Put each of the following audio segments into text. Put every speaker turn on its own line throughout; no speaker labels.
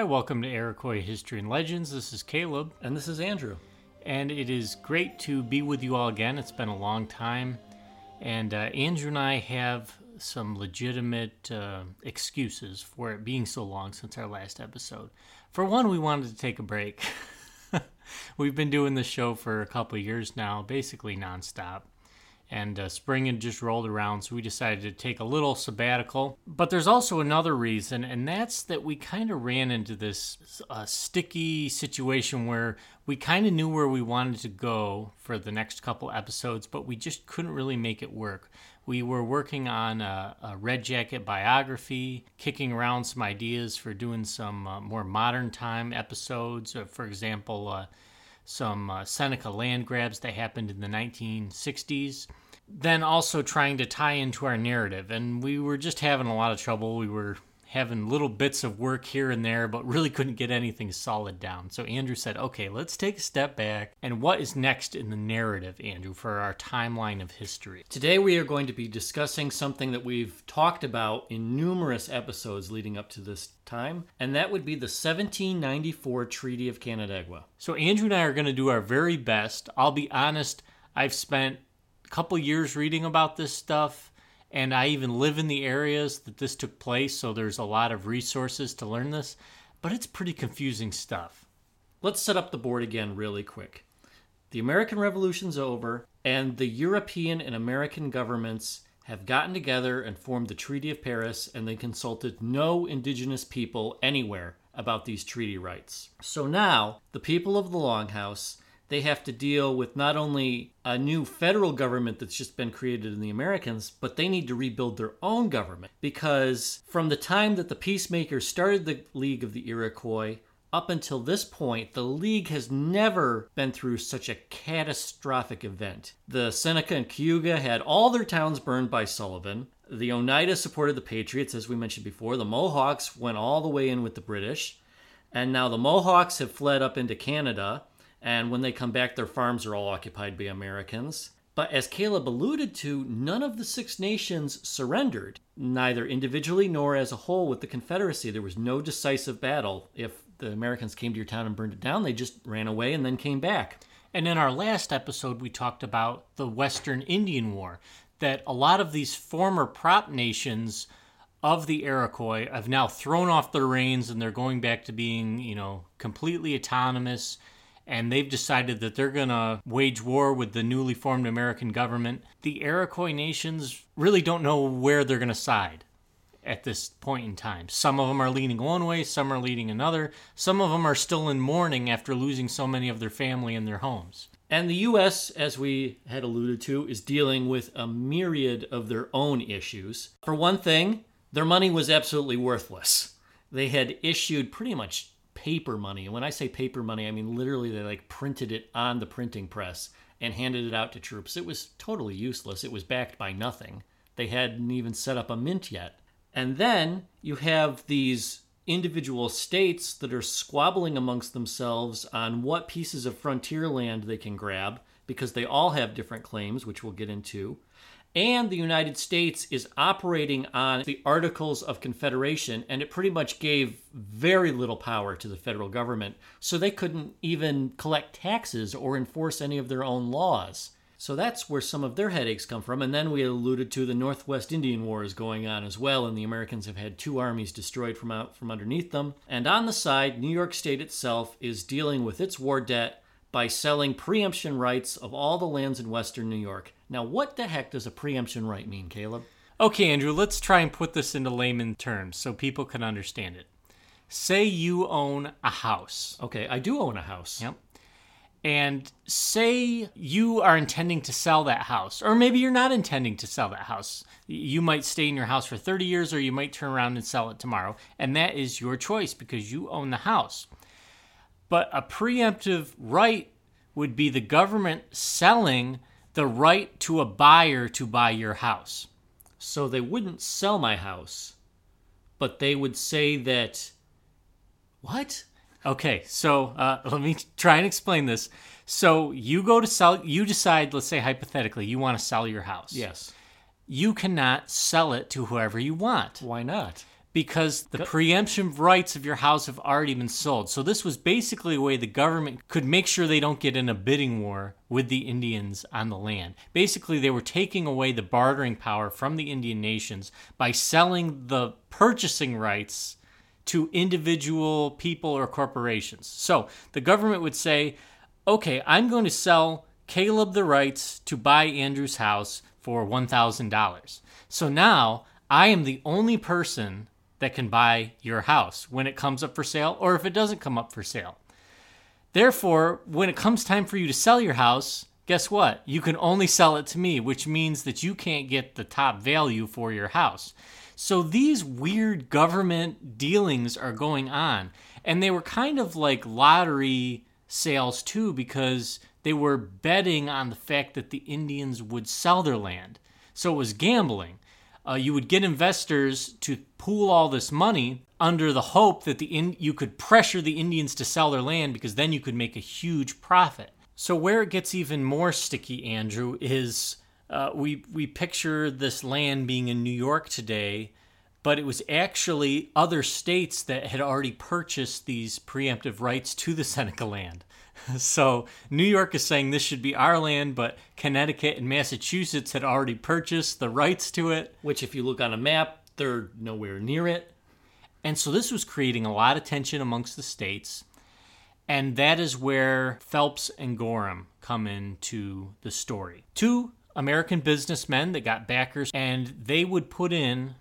Hi, welcome to Iroquois History and Legends. This is Caleb,
And this is Andrew.
and it is great to be with you all again. It's been a long time, and uh, Andrew and I have some legitimate uh, excuses for it being so long since our last episode. For one, we wanted to take a break. We've been doing this show for a couple years now, basically nonstop. And uh, spring had just rolled around, so we decided to take a little sabbatical. But there's also another reason, and that's that we kind of ran into this uh, sticky situation where we kind of knew where we wanted to go for the next couple episodes, but we just couldn't really make it work. We were working on a, a Red Jacket biography, kicking around some ideas for doing some uh, more modern time episodes. Uh, for example, uh, some uh, Seneca land grabs that happened in the 1960s. Then also trying to tie into our narrative. And we were just having a lot of trouble. We were having little bits of work here and there, but really couldn't get anything solid down. So Andrew said, okay, let's take a step back. And what is next in the narrative, Andrew, for our timeline of history?
Today we are going to be discussing something that we've talked about in numerous episodes leading up to this time, and that would be the 1794 Treaty of Canandaigua.
So Andrew and I are going to do our very best. I'll be honest, I've spent couple years reading about this stuff and I even live in the areas that this took place, so there's a lot of resources to learn this, but it's pretty confusing stuff.
Let's set up the board again really quick. The American Revolution's over, and the European and American governments have gotten together and formed the Treaty of Paris, and they consulted no indigenous people anywhere about these treaty rights. So now, the people of the Longhouse, they have to deal with not only a new federal government that's just been created in the Americans, but they need to rebuild their own government. Because from the time that the peacemakers started the League of the Iroquois, up until this point, the League has never been through such a catastrophic event. The Seneca and Cayuga had all their towns burned by Sullivan. The Oneida supported the Patriots, as we mentioned before. The Mohawks went all the way in with the British. And now the Mohawks have fled up into Canada. And when they come back, their farms are all occupied by Americans. But as Caleb alluded to, none of the Six Nations surrendered, neither individually nor as a whole with the Confederacy. There was no decisive battle. If the Americans came to your town and burned it down, they just ran away and then came back.
And in our last episode, we talked about the Western Indian War, that a lot of these former prop nations of the Iroquois have now thrown off their reins and they're going back to being, you know, completely autonomous. And they've decided that they're going to wage war with the newly formed American government. The Iroquois nations really don't know where they're going to side at this point in time. Some of them are leaning one way, some are leaning another. Some of them are still in mourning after losing so many of their family and their homes.
And the U.S., as we had alluded to, is dealing with a myriad of their own issues. For one thing, their money was absolutely worthless. They had issued pretty much paper money. And when I say paper money, I mean literally they like printed it on the printing press and handed it out to troops. It was totally useless. It was backed by nothing. They hadn't even set up a mint yet. And then you have these individual states that are squabbling amongst themselves on what pieces of frontier land they can grab because they all have different claims, which we'll get into. And the United States is operating on the Articles of Confederation, and it pretty much gave very little power to the federal government. So they couldn't even collect taxes or enforce any of their own laws. So that's where some of their headaches come from. And then we alluded to the Northwest Indian War is going on as well, and the Americans have had two armies destroyed from out from underneath them. And on the side, New York State itself is dealing with its war debt by selling preemption rights of all the lands in western New York. Now, what the heck does a preemption right mean, Caleb?
Okay, Andrew, let's try and put this into layman terms so people can understand it. Say you own a house.
Okay, I do own a house.
Yep. And say you are intending to sell that house, or maybe you're not intending to sell that house. You might stay in your house for 30 years, or you might turn around and sell it tomorrow. And that is your choice because you own the house. But a preemptive right would be the government selling the right to a buyer to buy your house.
So they wouldn't sell my house, but they would say that. What?
Okay, so uh, let me try and explain this. So you go to sell, you decide, let's say hypothetically, you want to sell your house.
Yes.
You cannot sell it to whoever you want
Why not?
Because the preemption rights of your house have already been sold. So this was basically a way the government could make sure they don't get in a bidding war with the Indians on the land. Basically, they were taking away the bartering power from the Indian nations by selling the purchasing rights to individual people or corporations. So the government would say, "Okay, I'm going to sell Caleb the rights to buy Andrew's house for $1,000." So now I am the only person that can buy your house when it comes up for sale or if it doesn't come up for sale. Therefore, when it comes time for you to sell your house, guess what? You can only sell it to me, which means that you can't get the top value for your house. So these weird government dealings are going on. And they were kind of like lottery sales too, because they were betting on the fact that the Indians would sell their land. So it was gambling uh, you would get investors to pool all this money under the hope that the in- you could pressure the Indians to sell their land because then you could make a huge profit. So where it gets even more sticky, Andrew, is uh, we we picture this land being in New York today, but it was actually other states that had already purchased these preemptive rights to the Seneca land. So New York is saying this should be our land, but Connecticut and Massachusetts had already purchased the rights to it.
Which, if you look on a map, they're nowhere near it.
And so this was creating a lot of tension amongst the states. And that is where Phelps and Gorham come into the story. Two American businessmen that got backers, and they would put in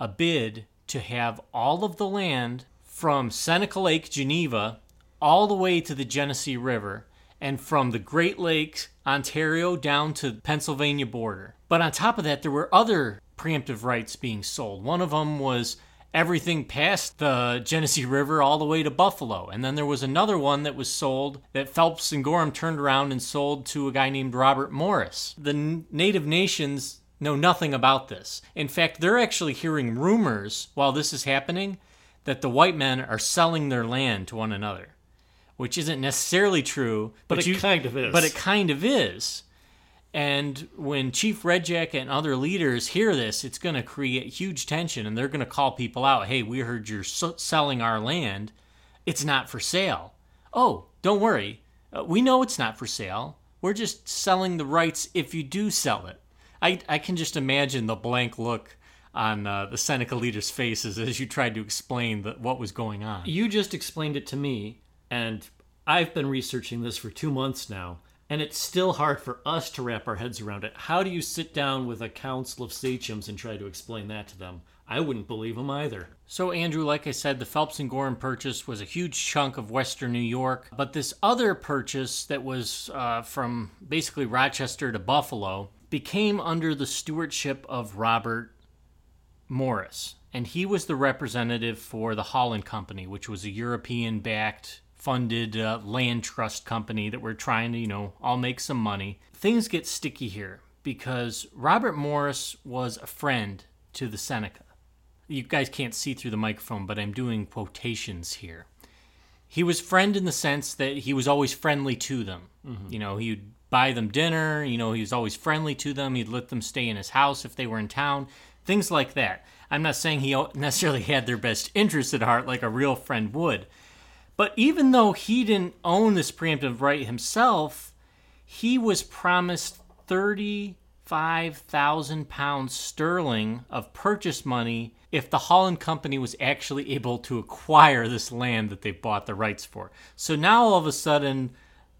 a bid to have all of the land from Seneca Lake, Geneva, all the way to the Genesee River and from the Great Lakes, Ontario, down to the Pennsylvania border. But on top of that, there were other preemptive rights being sold. One of them was everything past the Genesee River all the way to Buffalo. And then there was another one that was sold that Phelps and Gorham turned around and sold to a guy named Robert Morris. The n- native nations know nothing about this. In fact, they're actually hearing rumors while this is happening that the white men are selling their land to one another which isn't necessarily true,
but, but it you, kind of is.
But it kind of is. And when Chief Red Jacket and other leaders hear this, it's going to create huge tension, and they're going to call people out. Hey, we heard you're selling our land. It's not for sale. Oh, don't worry. Uh, we know it's not for sale. We're just selling the rights if you do sell it. I, I can just imagine the blank look on uh, the Seneca leaders' faces as you tried to explain the, what was going on.
You just explained it to me, and I've been researching this for two months now, and it's still hard for us to wrap our heads around it. How do you sit down with a council of sachems and try to explain that to them? I wouldn't believe them either.
So, Andrew, like I said, the Phelps and Gorham purchase was a huge chunk of Western New York. But this other purchase that was uh, from basically Rochester to Buffalo became under the stewardship of Robert Morris. And he was the representative for the Holland Company, which was a European backed funded uh, land trust company that we're trying to, you know, all make some money. Things get sticky here because Robert Morris was a friend to the Seneca. You guys can't see through the microphone, but I'm doing quotations here. He was friend in the sense that he was always friendly to them. Mm-hmm. You know, he'd buy them dinner, you know, he was always friendly to them. He'd let them stay in his house if they were in town, things like that. I'm not saying he necessarily had their best interest at heart like a real friend would, but even though he didn't own this preemptive right himself, he was promised 35,000 pounds sterling of purchase money if the Holland Company was actually able to acquire this land that they bought the rights for. So now all of a sudden,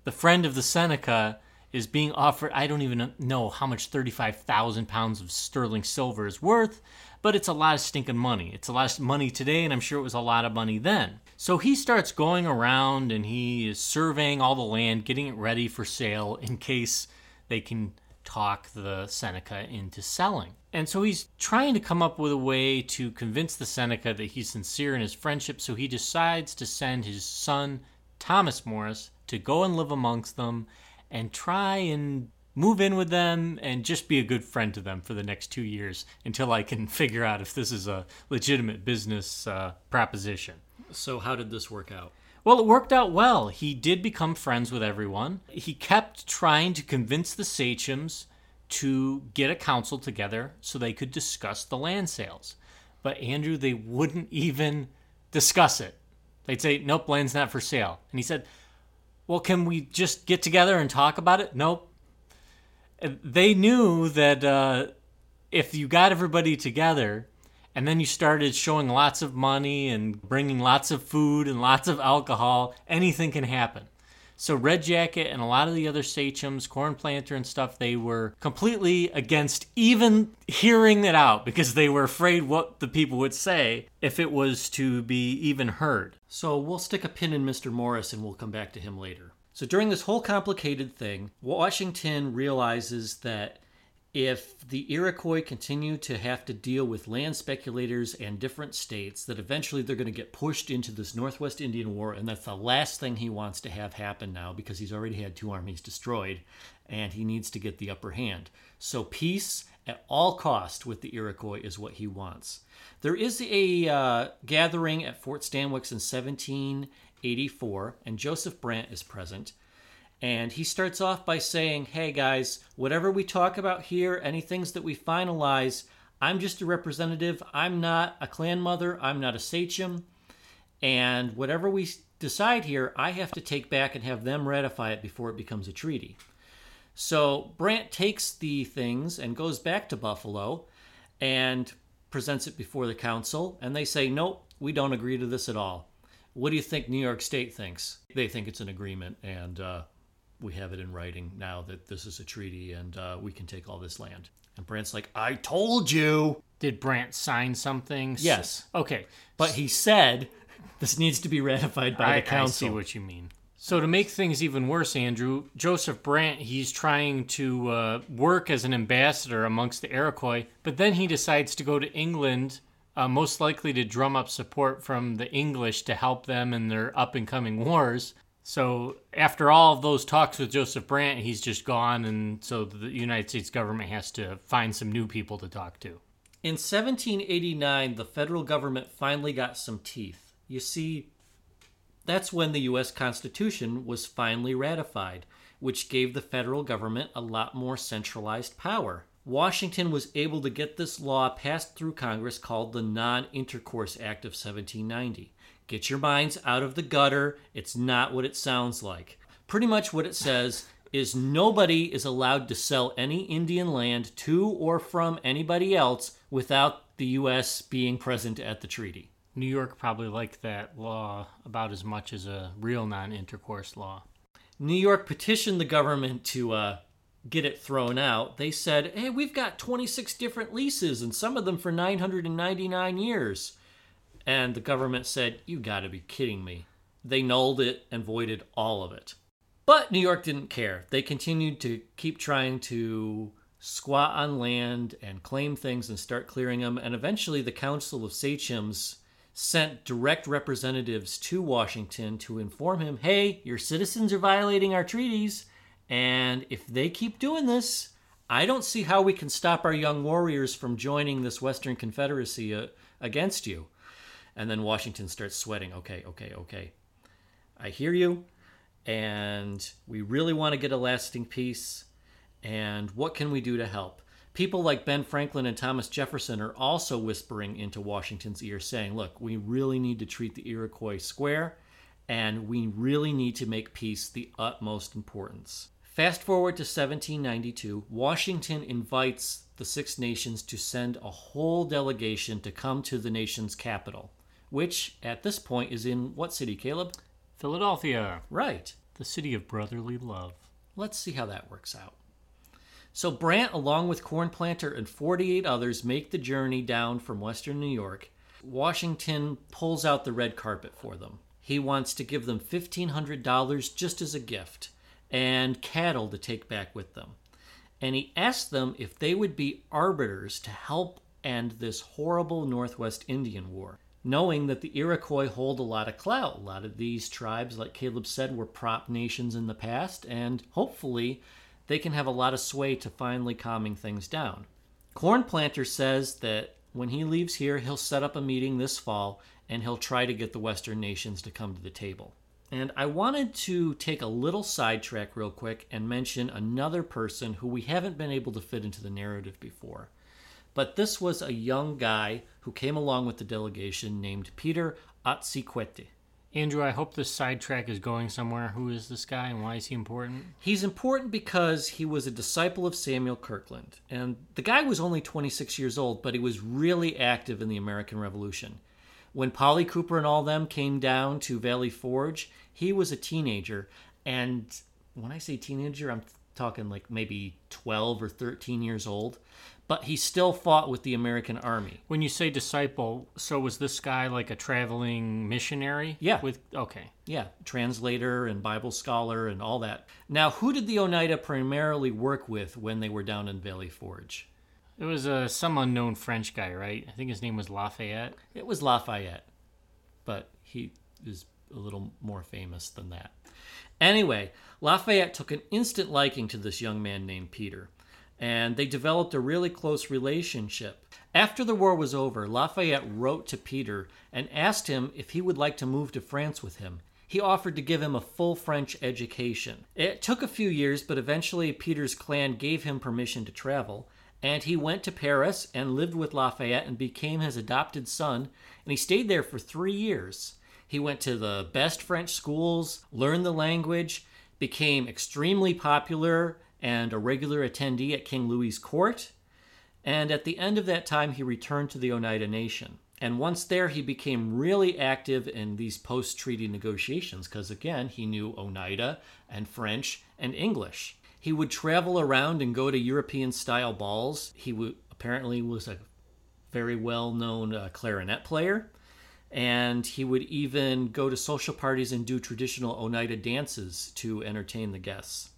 the friend of the Seneca is being offered, I don't even know how much 35,000 pounds of sterling silver is worth, but it's a lot of stinking money. It's a lot of money today, and I'm sure it was a lot of money then. So he starts going around and he is surveying all the land, getting it ready for sale in case they can talk the Seneca into selling. And so he's trying to come up with a way to convince the Seneca that he's sincere in his friendship. So he decides to send his son, Thomas Morris, to go and live amongst them and try and move in with them and just be a good friend to them for the next two years until I can figure out if this is a legitimate business uh, proposition.
So, how did this work out?
Well, it worked out well. He did become friends with everyone. He kept trying to convince the sachems to get a council together so they could discuss the land sales. But Andrew, they wouldn't even discuss it. They'd say, "Nope, land's not for sale." And he said, "Well, can we just get together and talk about it?" Nope. They knew that uh, if you got everybody together and then you started showing lots of money and bringing lots of food and lots of alcohol, anything can happen. So Red Jacket and a lot of the other sachems, Cornplanter and stuff, they were completely against even hearing it out because they were afraid what the people would say if it was to be even heard.
So we'll stick a pin in Mr. Morris and we'll come back to him later. So during this whole complicated thing, Washington realizes that if the Iroquois continue to have to deal with land speculators and different states, that eventually they're going to get pushed into this Northwest Indian War, and that's the last thing he wants to have happen now because he's already had two armies destroyed, and he needs to get the upper hand. So peace at all cost with the Iroquois is what he wants. There is a uh, gathering at Fort Stanwix in 1784, and Joseph Brant is present. And he starts off by saying, Hey guys, whatever we talk about here, any things that we finalize, I'm just a representative. I'm not a clan mother. I'm not a sachem. And whatever we decide here, I have to take back and have them ratify it before it becomes a treaty. So Brant takes the things and goes back to Buffalo and presents it before the council. And they say, Nope, we don't agree to this at all. What do you think New York State thinks? They think it's an agreement, and uh, we have it in writing now that this is a treaty and uh, we can take all this land. And Brant's like, I told you.
Did Brant sign something?
Yes.
Okay.
But he said this needs to be ratified by
I,
the council.
I see what you mean. So to make things even worse, Andrew, Joseph Brant, he's trying to uh, work as an ambassador amongst the Iroquois, but then he decides to go to England, uh, most likely to drum up support from the English to help them in their up and coming wars. So after all of those talks with Joseph Brant, he's just gone, and so the United States government has to find some new people to talk to.
In 1789, the federal government finally got some teeth. You see, that's when the U.S. Constitution was finally ratified, which gave the federal government a lot more centralized power. Washington was able to get this law passed through Congress called the Non Intercourse Act of 1790. Get your minds out of the gutter. It's not what it sounds like. Pretty much what it says is nobody is allowed to sell any Indian land to or from anybody else without the U.S. being present at the treaty.
New York probably liked that law about as much as a real non intercourse law.
New York petitioned the government to uh, get it thrown out. They said, hey, we've got 26 different leases and some of them for 999 years. And the government said, You gotta be kidding me. They nulled it and voided all of it. But New York didn't care. They continued to keep trying to squat on land and claim things and start clearing them. And eventually, the Council of Sachems sent direct representatives to Washington to inform him hey, your citizens are violating our treaties. And if they keep doing this, I don't see how we can stop our young warriors from joining this Western Confederacy uh, against you. And then Washington starts sweating. Okay, okay, okay. I hear you. And we really want to get a lasting peace. And what can we do to help? People like Ben Franklin and Thomas Jefferson are also whispering into Washington's ear, saying, Look, we really need to treat the Iroquois square, and we really need to make peace the utmost importance. Fast forward to 1792, Washington invites the Six Nations to send a whole delegation to come to the nation's capital which at this point is in what city, Caleb?
Philadelphia.
Right.
The city of brotherly love.
Let's see how that works out. So Brant, along with Cornplanter and 48 others, make the journey down from western New York. Washington pulls out the red carpet for them. He wants to give them $1,500 just as a gift and cattle to take back with them. And he asks them if they would be arbiters to help end this horrible Northwest Indian War knowing that the Iroquois hold a lot of clout. A lot of these tribes, like Caleb said, were prop nations in the past, and hopefully they can have a lot of sway to finally calming things down. Cornplanter says that when he leaves here, he'll set up a meeting this fall and he'll try to get the Western nations to come to the table. And I wanted to take a little sidetrack real quick and mention another person who we haven't been able to fit into the narrative before. But this was a young guy who came along with the delegation named Peter Otsiquette.
Andrew, I hope this sidetrack is going somewhere. Who is this guy and why is he important?
He's important because he was a disciple of Samuel Kirkland. And the guy was only 26 years old, but he was really active in the American Revolution. When Polly Cooper and all them came down to Valley Forge, he was a teenager. And when I say teenager, I'm talking like maybe 12 or 13 years old but he still fought with the American army.
When you say disciple, so was this guy like a traveling missionary?
Yeah.
With okay.
Yeah, translator and Bible scholar and all that. Now, who did the Oneida primarily work with when they were down in Valley Forge?
It was uh, some unknown French guy, right? I think his name was Lafayette.
It was Lafayette, but he is a little more famous than that. Anyway, Lafayette took an instant liking to this young man named Peter and they developed a really close relationship. After the war was over, Lafayette wrote to Peter and asked him if he would like to move to France with him. He offered to give him a full French education. It took a few years, but eventually Peter's clan gave him permission to travel, and he went to Paris and lived with Lafayette and became his adopted son, and he stayed there for three years. He went to the best French schools, learned the language, became extremely popular, and a regular attendee at King Louis's court. And at the end of that time, he returned to the Oneida Nation. And once there, he became really active in these post treaty negotiations because, again, he knew Oneida and French and English. He would travel around and go to European style balls. He w- apparently was a very well known uh, clarinet player. And he would even go to social parties and do traditional Oneida dances to entertain the guests.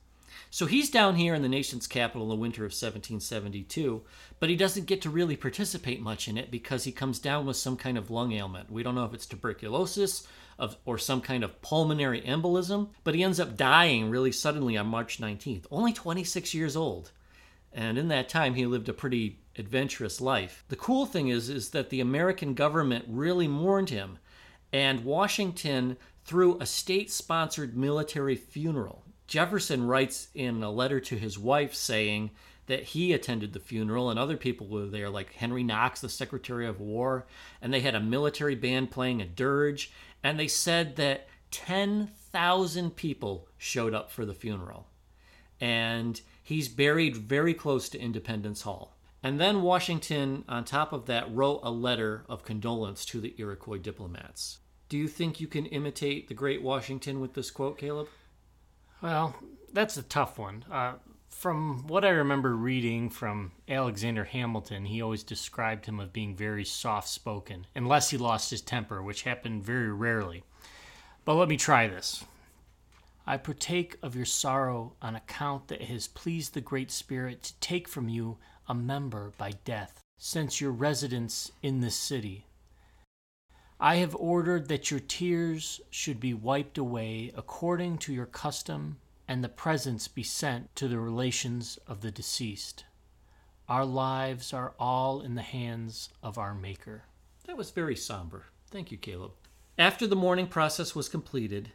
So he's down here in the nation's capital in the winter of 1772, but he doesn't get to really participate much in it because he comes down with some kind of lung ailment. We don't know if it's tuberculosis of, or some kind of pulmonary embolism, but he ends up dying really suddenly on March 19th, only 26 years old. And in that time, he lived a pretty adventurous life. The cool thing is, is that the American government really mourned him, and Washington threw a state sponsored military funeral. Jefferson writes in a letter to his wife saying that he attended the funeral and other people were there, like Henry Knox, the Secretary of War, and they had a military band playing a dirge, and they said that 10,000 people showed up for the funeral. And he's buried very close to Independence Hall. And then Washington, on top of that, wrote a letter of condolence to the Iroquois diplomats. Do you think you can imitate the great Washington with this quote, Caleb?
Well, that's a tough one. Uh, from what I remember reading from Alexander Hamilton, he always described him as being very soft spoken, unless he lost his temper, which happened very rarely. But let me try this. I partake of your sorrow on account that it has pleased the Great Spirit to take from you a member by death, since your residence in this city. I have ordered that your tears should be wiped away according to your custom, and the presents be sent to the relations of the deceased. Our lives are all in the hands of our Maker.
That was very somber. Thank you, Caleb. After the mourning process was completed,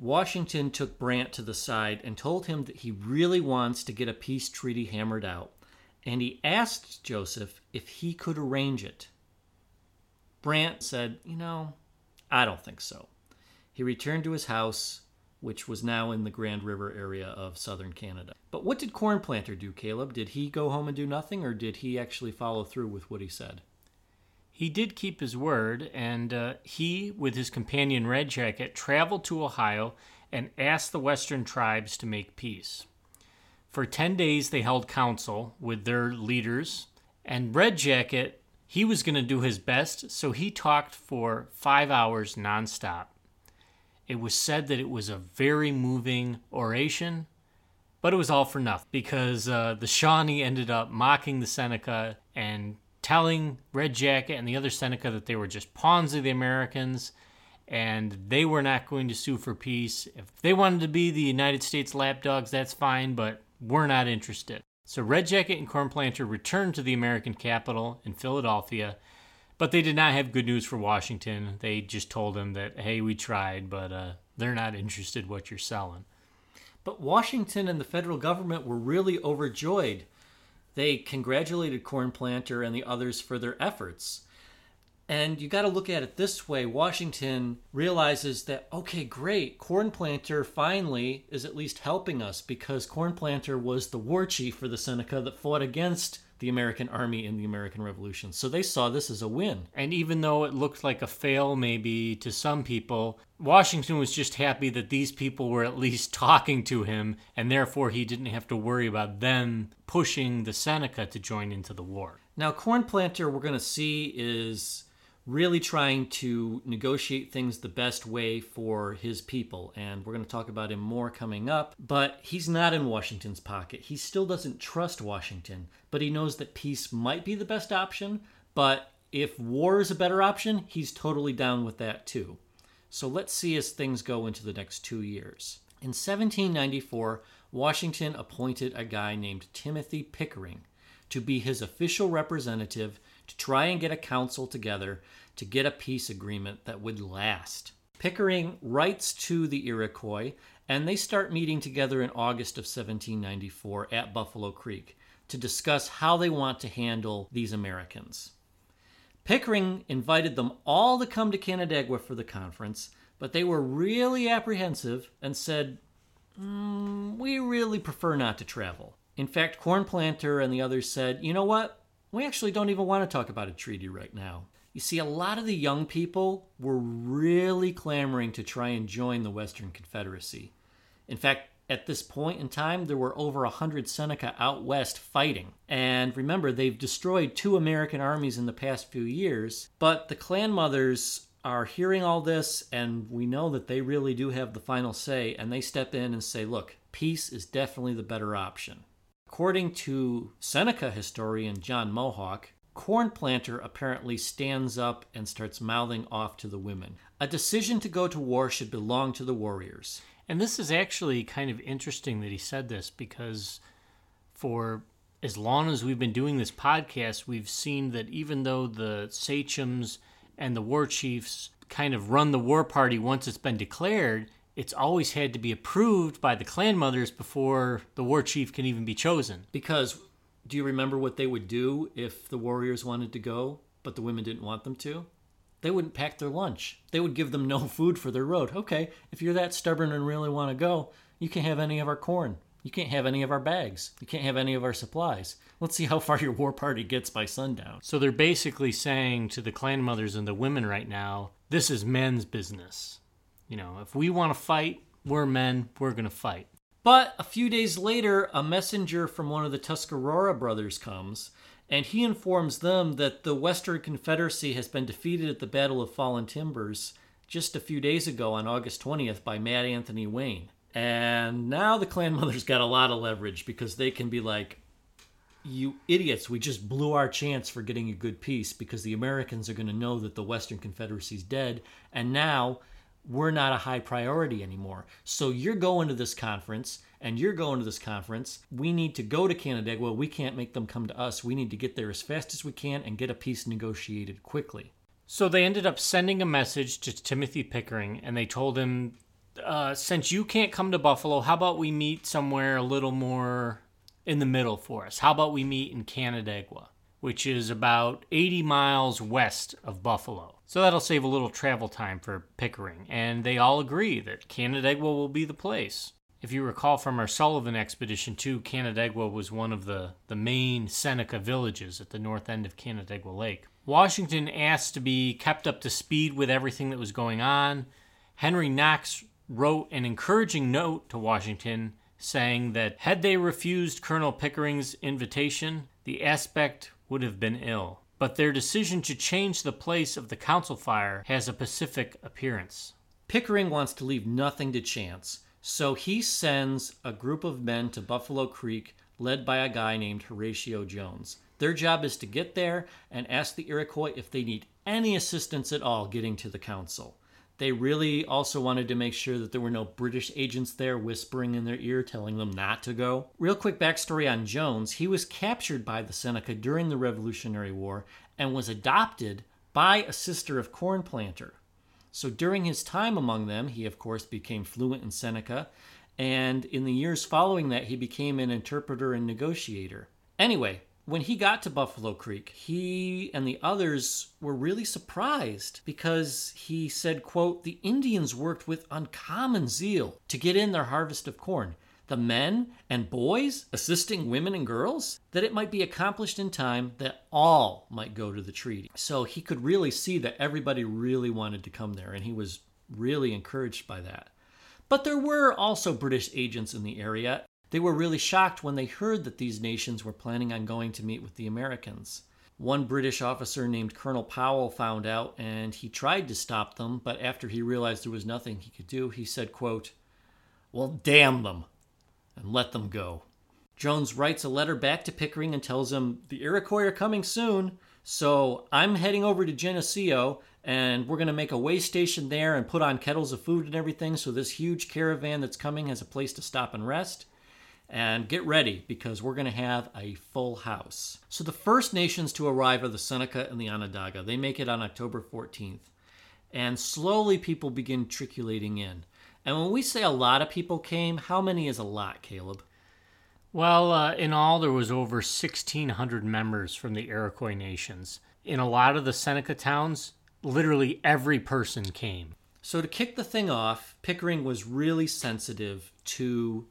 Washington took Brant to the side and told him that he really wants to get a peace treaty hammered out, and he asked Joseph if he could arrange it. Brant said, You know, I don't think so. He returned to his house, which was now in the Grand River area of southern Canada. But what did Cornplanter do, Caleb? Did he go home and do nothing, or did he actually follow through with what he said?
He did keep his word, and uh, he, with his companion Red Jacket, traveled to Ohio and asked the Western tribes to make peace. For 10 days, they held council with their leaders, and Red Jacket he was going to do his best, so he talked for five hours nonstop. It was said that it was a very moving oration, but it was all for nothing because uh, the Shawnee ended up mocking the Seneca and telling Red Jacket and the other Seneca that they were just pawns of the Americans and they were not going to sue for peace. If they wanted to be the United States lapdogs, that's fine, but we're not interested. So Red Jacket and Cornplanter returned to the American capital in Philadelphia, but they did not have good news for Washington. They just told him that, hey, we tried, but uh, they're not interested what you're selling.
But Washington and the federal government were really overjoyed. They congratulated Cornplanter and the others for their efforts. And you got to look at it this way Washington realizes that, okay, great, Cornplanter finally is at least helping us because Cornplanter was the war chief for the Seneca that fought against the American army in the American Revolution. So they saw this as a win.
And even though it looked like a fail, maybe to some people, Washington was just happy that these people were at least talking to him, and therefore he didn't have to worry about them pushing the Seneca to join into the war.
Now, Cornplanter, we're going to see, is really trying to negotiate things the best way for his people. And we're going to talk about him more coming up. But he's not in Washington's pocket. He still doesn't trust Washington, but he knows that peace might be the best option. But if war is a better option, he's totally down with that too. So let's see as things go into the next two years. In 1794, Washington appointed a guy named Timothy Pickering to be his official representative to try and get a council together to get a peace agreement that would last. Pickering writes to the Iroquois, and they start meeting together in August of 1794 at Buffalo Creek to discuss how they want to handle these Americans. Pickering invited them all to come to Canandaigua for the conference, but they were really apprehensive and said, mm, We really prefer not to travel. In fact, Cornplanter and the others said, You know what? We actually don't even want to talk about a treaty right now. You see, a lot of the young people were really clamoring to try and join the Western Confederacy. In fact, at this point in time, there were over 100 Seneca out west fighting. And remember, they've destroyed two American armies in the past few years, but the clan mothers are hearing all this, and we know that they really do have the final say, and they step in and say, look, peace is definitely the better option. According to Seneca historian John Mohawk, Cornplanter apparently stands up and starts mouthing off to the women. A decision to go to war should belong to the warriors.
And this is actually kind of interesting that he said this because for as long as we've been doing this podcast, we've seen that even though the sachems and the war chiefs kind of run the war party once it's been declared, it's always had to be approved by the clan mothers before the war chief can even be chosen.
Because do you remember what they would do if the warriors wanted to go, but the women didn't want them to? They wouldn't pack their lunch. They would give them no food for their road. Okay, if you're that stubborn and really want to go, you can't have any of our corn. You can't have any of our bags. You can't have any of our supplies. Let's see how far your war party gets by sundown.
So they're basically saying to the clan mothers and the women right now, this is men's business. You know, if we want to fight, we're men, we're going to fight.
But a few days later, a messenger from one of the Tuscarora brothers comes, and he informs them that the Western Confederacy has been defeated at the Battle of Fallen Timbers just a few days ago on August 20th by Mad Anthony Wayne. And now the clan mothers got a lot of leverage because they can be like, you idiots, we just blew our chance for getting a good peace because the Americans are going to know that the Western Confederacy's dead. And now we're not a high priority anymore. So you're going to this conference and you're going to this conference. We need to go to Canandaigua. We can't make them come to us. We need to get there as fast as we can and get a peace negotiated quickly.
So they ended up sending a message to Timothy Pickering and they told him, uh, since you can't come to Buffalo, how about we meet somewhere a little more in the middle for us? How about we meet in Canandaigua, which is about 80 miles west of Buffalo? So that'll save a little travel time for Pickering, and they all agree that Canandaigua will be the place. If you recall from our Sullivan expedition too, Canandaigua was one of the, the main Seneca villages at the north end of Canandaigua Lake. Washington asked to be kept up to speed with everything that was going on. Henry Knox wrote an encouraging note to Washington saying that had they refused Colonel Pickering's invitation, the aspect would have been ill but their decision to change the place of the council fire has a pacific appearance.
Pickering wants to leave nothing to chance, so he sends a group of men to Buffalo Creek led by a guy named Horatio Jones. Their job is to get there and ask the Iroquois if they need any assistance at all getting to the council. They really also wanted to make sure that there were no British agents there whispering in their ear telling them not to go. Real quick backstory on Jones he was captured by the Seneca during the Revolutionary War and was adopted by a sister of Cornplanter. So during his time among them, he of course became fluent in Seneca, and in the years following that, he became an interpreter and negotiator. Anyway, when he got to Buffalo Creek, he and the others were really surprised because he said, quote, the Indians worked with uncommon zeal to get in their harvest of corn. The men and boys assisting women and girls, that it might be accomplished in time that all might go to the treaty. So he could really see that everybody really wanted to come there, and he was really encouraged by that. But there were also British agents in the area, they were really shocked when they heard that these nations were planning on going to meet with the Americans. One British officer named Colonel Powell found out and he tried to stop them, but after he realized there was nothing he could do, he said, quote, "Well, damn them and let them go." Jones writes a letter back to Pickering and tells him, "The Iroquois are coming soon, so I'm heading over to Geneseo and we're going to make a way station there and put on kettles of food and everything so this huge caravan that's coming has a place to stop and rest." And get ready because we're going to have a full house. So, the first nations to arrive are the Seneca and the Onondaga. They make it on October 14th. And slowly people begin trickulating in. And when we say a lot of people came, how many is a lot, Caleb?
Well, uh, in all, there was over 1,600 members from the Iroquois nations. In a lot of the Seneca towns, literally every person came.
So, to kick the thing off, Pickering was really sensitive to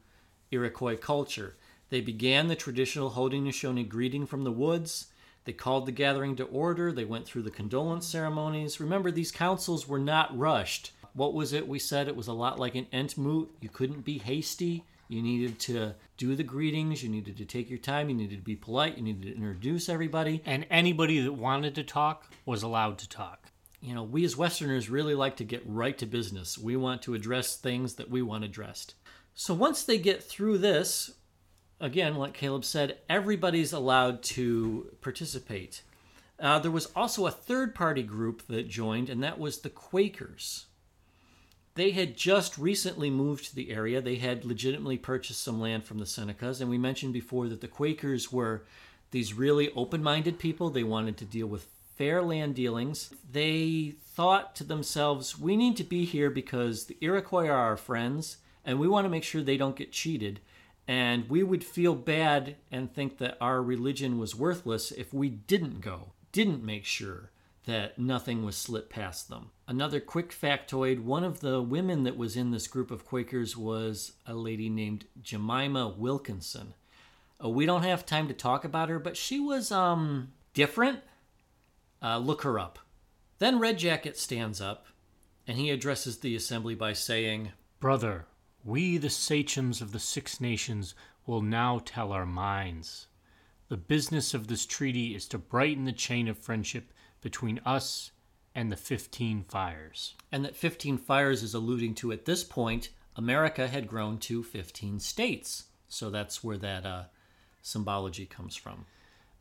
Iroquois culture. They began the traditional Haudenosaunee greeting from the woods. They called the gathering to order. They went through the condolence ceremonies. Remember, these councils were not rushed. What was it we said? It was a lot like an entmoot. You couldn't be hasty. You needed to do the greetings. You needed to take your time. You needed to be polite. You needed to introduce everybody.
And anybody that wanted to talk was allowed to talk.
You know, we as Westerners really like to get right to business. We want to address things that we want addressed. So once they get through this, again, like Caleb said, everybody's allowed to participate. Uh, there was also a third party group that joined, and that was the Quakers. They had just recently moved to the area. They had legitimately purchased some land from the Senecas, and we mentioned before that the Quakers were these really open minded people. They wanted to deal with fair land dealings. They thought to themselves, we need to be here because the Iroquois are our friends and we want to make sure they don't get cheated. And we would feel bad and think that our religion was worthless if we didn't go, didn't make sure that nothing was slipped past them. Another quick factoid one of the women that was in this group of Quakers was a lady named Jemima Wilkinson. Uh, we don't have time to talk about her, but she was um, different. Uh, look her up. Then Red Jacket stands up and he addresses the assembly by saying,
Brother, we, the sachems of the Six Nations, will now tell our minds. The business of this treaty is to brighten the chain of friendship between us and the Fifteen Fires.
And that Fifteen Fires is alluding to at this point, America had grown to 15 states. So that's where that uh, symbology comes from.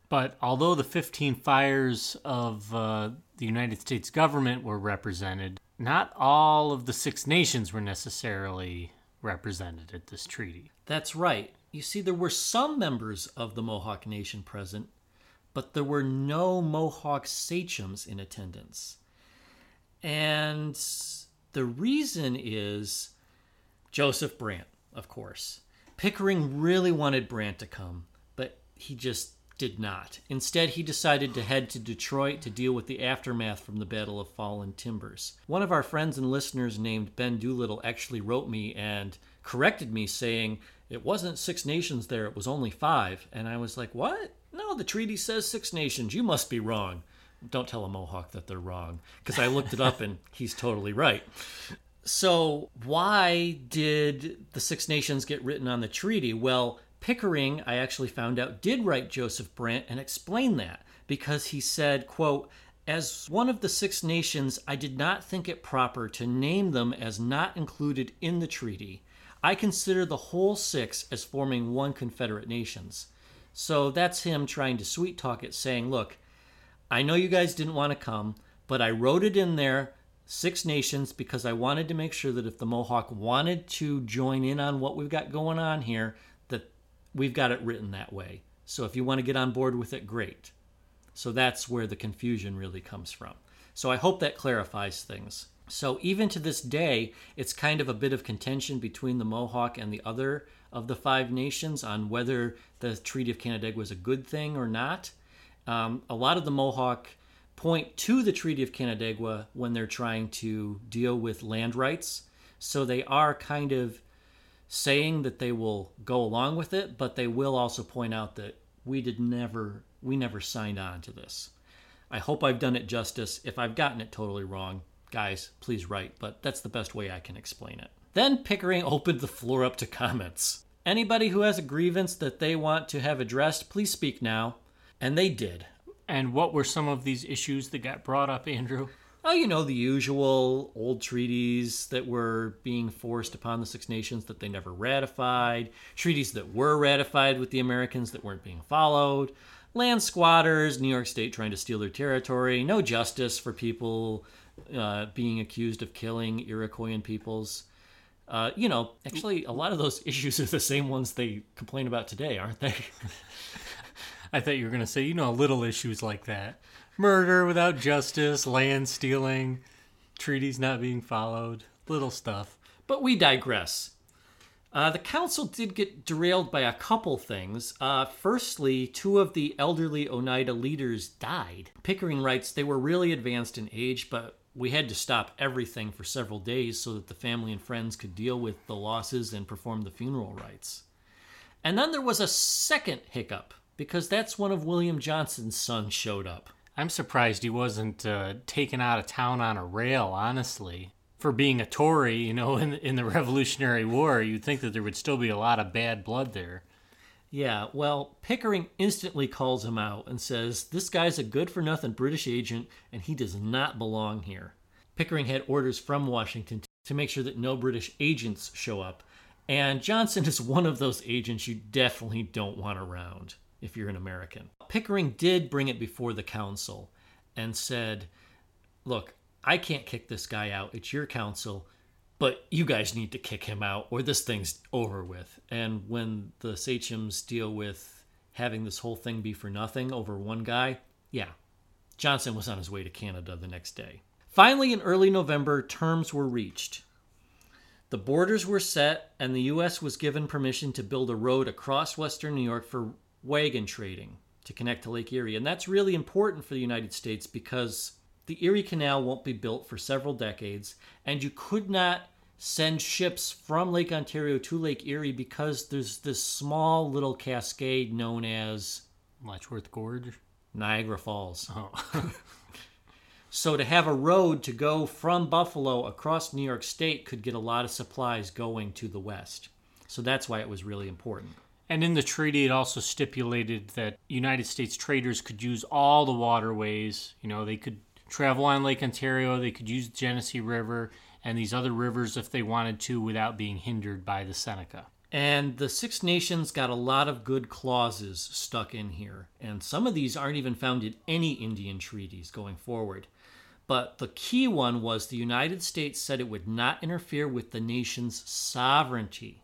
But although the 15 fires of uh, the United States government were represented, not all of the Six Nations were necessarily represented at this treaty.
That's right. You see, there were some members of the Mohawk Nation present, but there were no Mohawk sachems in attendance. And the reason is Joseph Brant, of course. Pickering really wanted Brant to come, but he just did not. Instead, he decided to head to Detroit to deal with the aftermath from the Battle of Fallen Timbers. One of our friends and listeners named Ben Doolittle actually wrote me and corrected me, saying it wasn't six nations there, it was only five. And I was like, What? No, the treaty says six nations. You must be wrong. Don't tell a Mohawk that they're wrong, because I looked it up and he's totally right. So, why did the Six Nations get written on the treaty? Well, Pickering, I actually found out, did write Joseph Brant and explain that because he said, quote, as one of the Six Nations, I did not think it proper to name them as not included in the treaty. I consider the whole six as forming one Confederate nations. So that's him trying to sweet talk it, saying, look, I know you guys didn't want to come, but I wrote it in there, Six Nations, because I wanted to make sure that if the Mohawk wanted to join in on what we've got going on here, we've got it written that way. So if you want to get on board with it, great. So that's where the confusion really comes from. So I hope that clarifies things. So even to this day, it's kind of a bit of contention between the Mohawk and the other of the five nations on whether the Treaty of Canandaigua was a good thing or not. Um, a lot of the Mohawk point to the Treaty of Canandaigua when they're trying to deal with land rights. So they are kind of saying that they will go along with it, but they will also point out that we did never we never signed on to this. I hope I've done it justice. If I've gotten it totally wrong, guys, please write, but that's the best way I can explain it. Then Pickering opened the floor up to comments. Anybody who has a grievance that they want to have addressed, please speak now. And they did.
And what were some of these issues that got brought up, Andrew?
Oh, you know, the usual old treaties that were being forced upon the Six Nations that they never ratified, treaties that were ratified with the Americans that weren't being followed, land squatters, New York State trying to steal their territory, no justice for people uh, being accused of killing Iroquoian peoples. Uh, you know, actually, a lot of those issues are the same ones they complain about today, aren't they?
I thought you were going to say, you know, little issues like that murder without justice, land stealing, treaties not being followed, little stuff.
But we digress. Uh, the council did get derailed by a couple things. Uh, firstly, two of the elderly Oneida leaders died. Pickering writes they were really advanced in age, but we had to stop everything for several days so that the family and friends could deal with the losses and perform the funeral rites. And then there was a second hiccup, because that's one of William Johnson's sons showed up.
I'm surprised he wasn't uh, taken out of town on a rail, honestly. For being a Tory, you know, in, in the Revolutionary War, you'd think that there would still be a lot of bad blood there.
Yeah, well, Pickering instantly calls him out and says, This guy's a good for nothing British agent and he does not belong here. Pickering had orders from Washington to make sure that no British agents show up, and Johnson is one of those agents you definitely don't want around if you're an American. Pickering did bring it before the council and said, Look, I can't kick this guy out. It's your council, but you guys need to kick him out or this thing's over with. And when the sachems deal with having this whole thing be for nothing over one guy, yeah, Johnson was on his way to Canada the next day. Finally, in early November, terms were reached. The borders were set, and the U.S. was given permission to build a road across western New York for wagon trading to connect to Lake Erie. And that's really important for the United States because the Erie Canal won't be built for several decades, and you could not send ships from Lake Ontario to Lake Erie because there's this small little cascade known as
Letchworth Gorge,
Niagara Falls.
Oh.
so to have a road to go from Buffalo across New York State could get a lot of supplies going to the west. So that's why it was really important.
And in the treaty, it also stipulated that United States traders could use all the waterways. You know, they could travel on Lake Ontario, they could use the Genesee River and these other rivers if they wanted to without being hindered by the Seneca.
And the Six Nations got a lot of good clauses stuck in here. And some of these aren't even found in any Indian treaties going forward. But the key one was the United States said it would not interfere with the nation's sovereignty.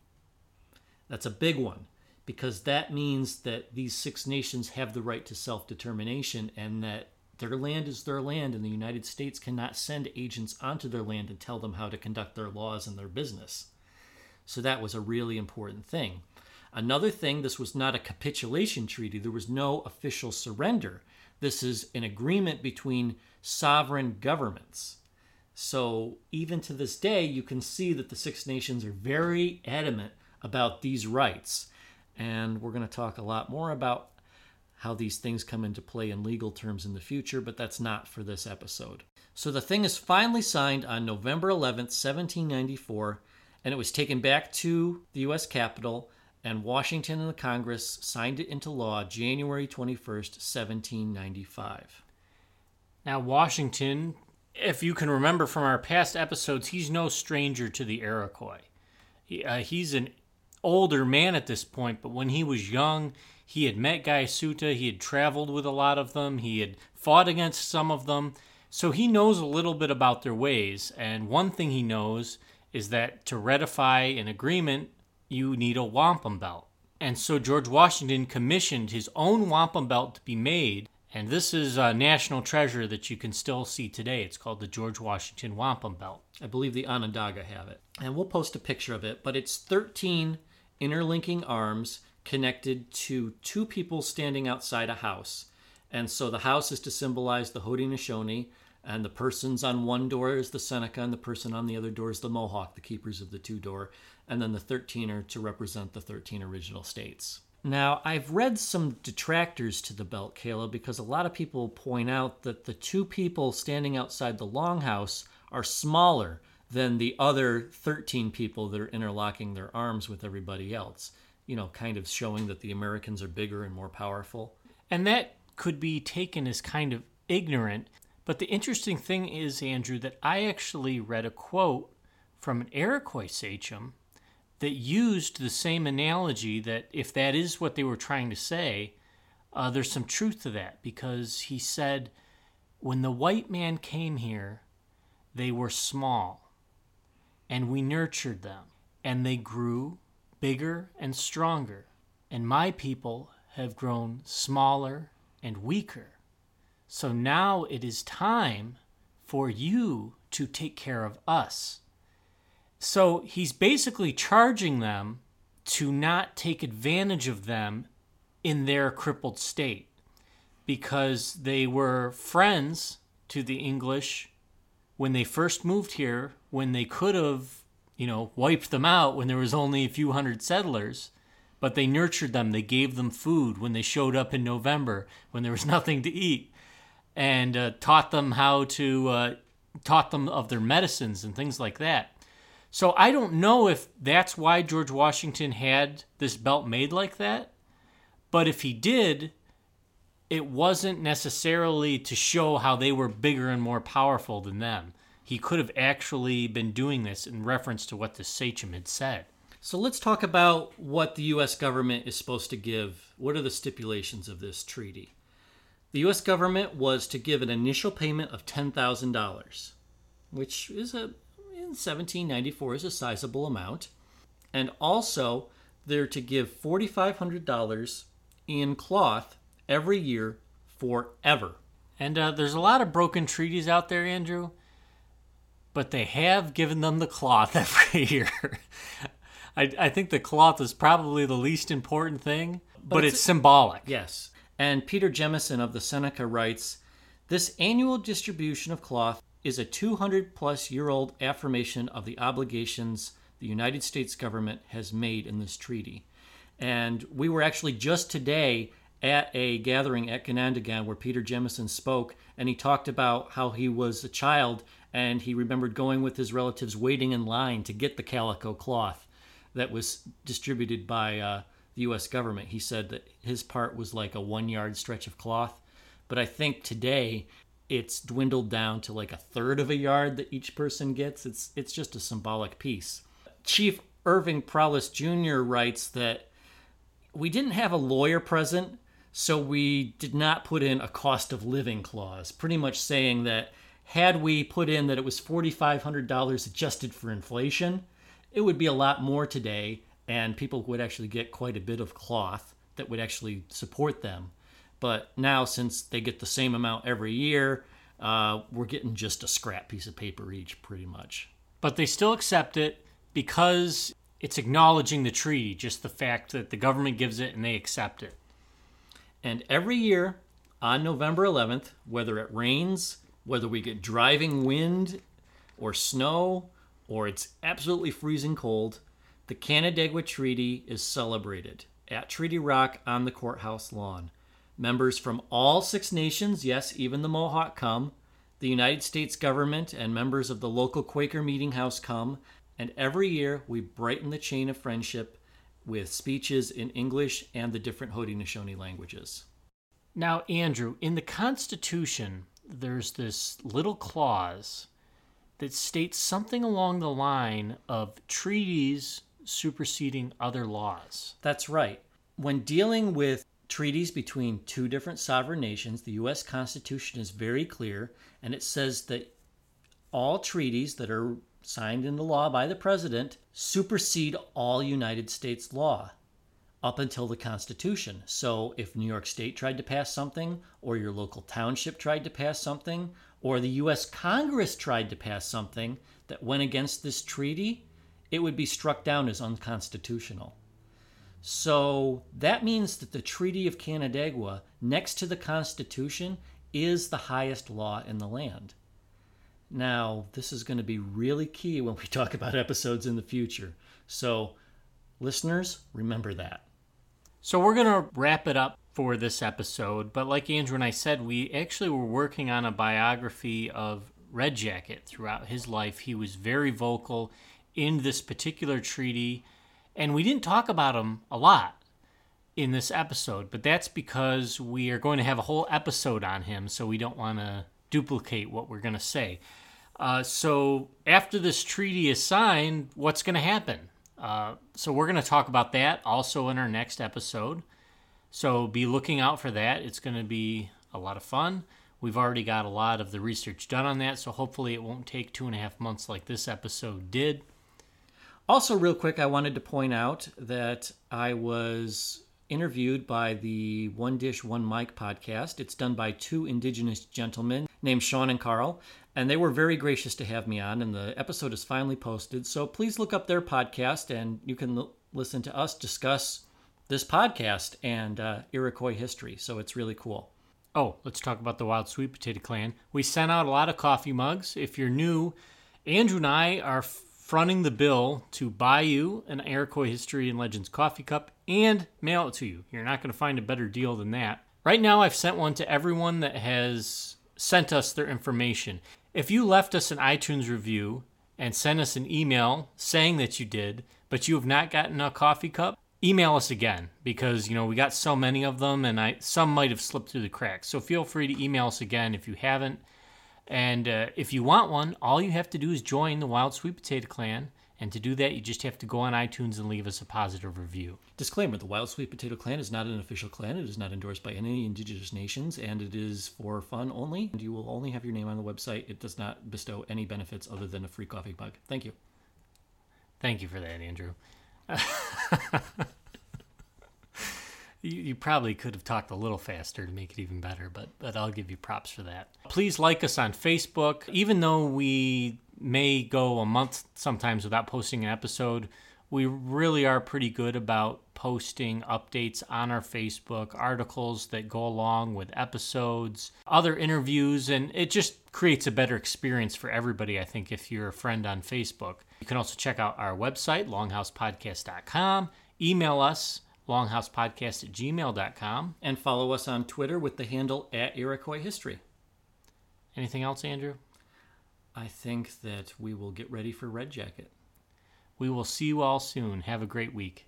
That's a big one because that means that these six nations have the right to self determination and that their land is their land, and the United States cannot send agents onto their land and tell them how to conduct their laws and their business. So that was a really important thing. Another thing, this was not a capitulation treaty, there was no official surrender. This is an agreement between sovereign governments. So even to this day, you can see that the Six Nations are very adamant about these rights. And we're going to talk a lot more about how these things come into play in legal terms in the future, but that's not for this episode. So the thing is finally signed on November 11th, 1794, and it was taken back to the U.S. Capitol, and Washington and the Congress signed it into law January 21st, 1795.
Now, Washington, if you can remember from our past episodes, he's no stranger to the Iroquois. Uh, he's an older man at this point, but when he was young, he had met Guyasuta, he had traveled with a lot of them, he had fought against some of them. So he knows a little bit about their ways. And one thing he knows is that to ratify an agreement, you need a wampum belt. And so George Washington commissioned his own wampum belt to be made. And this is a national treasure that you can still see today. It's called the George Washington Wampum Belt.
I believe the Onondaga have it. And we'll post a picture of it, but it's 13 interlinking arms connected to two people standing outside a house. And so the house is to symbolize the Haudenosaunee, and the persons on one door is the Seneca, and the person on the other door is the Mohawk, the keepers of the two door. And then the 13 are to represent the 13 original states. Now, I've read some detractors to the belt, Kayla, because a lot of people point out that the two people standing outside the longhouse are smaller than the other 13 people that are interlocking their arms with everybody else. You know, kind of showing that the Americans are bigger and more powerful.
And that could be taken as kind of ignorant. But the interesting thing is, Andrew, that I actually read a quote from an Iroquois sachem that used the same analogy that if that is what they were trying to say, uh, there's some truth to that because he said, when the white man came here, they were small, and we nurtured them, and they grew bigger and stronger, and my people have grown smaller and weaker. So now it is time for you to take care of us. So he's basically charging them to not take advantage of them in their crippled state because they were friends to the English when they first moved here, when they could have, you know, wiped them out when there was only a few hundred settlers, but they nurtured them, they gave them food when they showed up in November when there was nothing to eat, and uh, taught them how to, uh, taught them of their medicines and things like that. So I don't know if that's why George Washington had this belt made like that. But if he did, it wasn't necessarily to show how they were bigger and more powerful than them. He could have actually been doing this in reference to what the sachem had said.
So let's talk about what the U.S. government is supposed to give. What are the stipulations of this treaty? The U.S. government was to give an initial payment of $10,000, which is a in 1794 is a sizable amount. And also, they're to give $4,500 in cloth every year forever.
And uh, there's a lot of broken treaties out there, Andrew, but they have given them the cloth every year. I, I, think the cloth is probably the least important thing, but, but it's, it's symbolic.
Yes. And Peter Jemison of the Seneca writes This annual distribution of cloth is a 200 plus year old affirmation of the obligations the United States government has made in this treaty. And we were actually just today at a gathering at Ganondagan where Peter Jemison spoke, and he talked about how he was a child and he remembered going with his relatives waiting in line to get the calico cloth that was distributed by uh, the U.S. government. He said that his part was like a one yard stretch of cloth. But I think today it's dwindled down to like a third of a yard that each person gets. It's it's just a symbolic piece. Chief Irving Powless Jr. writes that we didn't have a lawyer present, so we did not put in a cost of living clause, pretty much saying that had we put in that it was $4,500 adjusted for inflation, it would be a lot more today, and people would actually get quite a bit of cloth that would actually support them. But now, since they get the same amount every year, uh, we're getting just a scrap piece of paper each, pretty much.
But they still accept it because it's acknowledging the treaty, just the fact that the government gives it and they accept it.
And every year on November 11th, whether it rains, whether we get driving wind or snow, or it's absolutely freezing cold, the Canandaigua Treaty is celebrated at Treaty Rock on the courthouse lawn. Members from all six nations, yes, even the Mohawk come. The United States government and members of the local Quaker Meeting House come. And every year we brighten the chain of friendship with speeches in English and the different Haudenosaunee languages.
Now, Andrew, in the Constitution, there's this little clause that states something along the line of treaties superseding other laws.
That's right. When dealing with treaties between two different sovereign nations, the U.S. Constitution is very clear, and it says that all treaties that are signed into law by the president supersede all United States law. up until the Constitution. So if New York State tried to pass something, or your local township tried to pass something, or the U.S. Congress tried to pass something that went against this treaty, it would be struck down as unconstitutional. So that means that the Treaty of Canandaigua, next to the Constitution, is the highest law in the land. Now, this is going to be really key when we talk about episodes in the future. So, listeners, remember that.
So, we're going to wrap it up for this episode. But, like Andrew and I said, we actually were working on a biography of Red Jacket throughout his life. He was very vocal in this particular treaty, and we didn't talk about him a lot in this episode, but that's because we are going to have a whole episode on him, so we don't want to duplicate what we're going to say. Uh, so after this treaty is signed, what's going to happen? Uh, so we're going to talk about that also in our next episode. So be looking out for that. It's going to be a lot of fun. We've already got a lot of the research done on that, so hopefully it won't take two and a half months like this episode did.
Also, real quick, I wanted to point out that I was interviewed by the One Dish, One Mic podcast. It's done by two Indigenous gentlemen named Sean and Carl, and they were very gracious to have me on. And the episode is finally posted. So please look up their podcast and you can l- listen to us discuss this podcast and uh, Iroquois history. So it's really cool.
Oh, let's talk about the Wild Sweet Potato Clan. We sent out a lot of coffee mugs. If you're new, Andrew and I are fronting the bill to buy you an Iroquois History and Legends coffee cup and mail it to you. You're not going to find a better deal than that. Right now, I've sent one to everyone that has sent us their information. If you left us an iTunes review and sent us an email saying that you did, but you have not gotten a coffee cup, email us again because you know we got so many of them and I some might have slipped through the cracks. So feel free to email us again if you haven't. And uh, if you want one, all you have to do is join the Wild Sweet Potato Clan. And to do that, you just have to go on iTunes and leave us a positive review.
Disclaimer The Wild Sweet Potato Clan is not an official clan. It is not endorsed by any indigenous nations, and it is for fun only. And you will only have your name on the website. It does not bestow any benefits other than a free coffee mug. Thank you.
Thank you for that, Andrew. you, you probably could have talked a little faster to make it even better, but, but I'll give you props for that. Please like us on Facebook. Even though we may go a month sometimes without posting an episode, we really are pretty good about posting updates on our Facebook, articles that go along with episodes, other interviews, and it just creates a better experience for everybody, I think, if you're a friend on Facebook. You can also check out our website, longhousepodcast.com, email us, longhousepodcast at gmail.com.
And follow us on Twitter with the handle at Iroquois History.
Anything else, Andrew?
I think that we will get ready for Red Jacket.
We will see you all soon. Have a great week.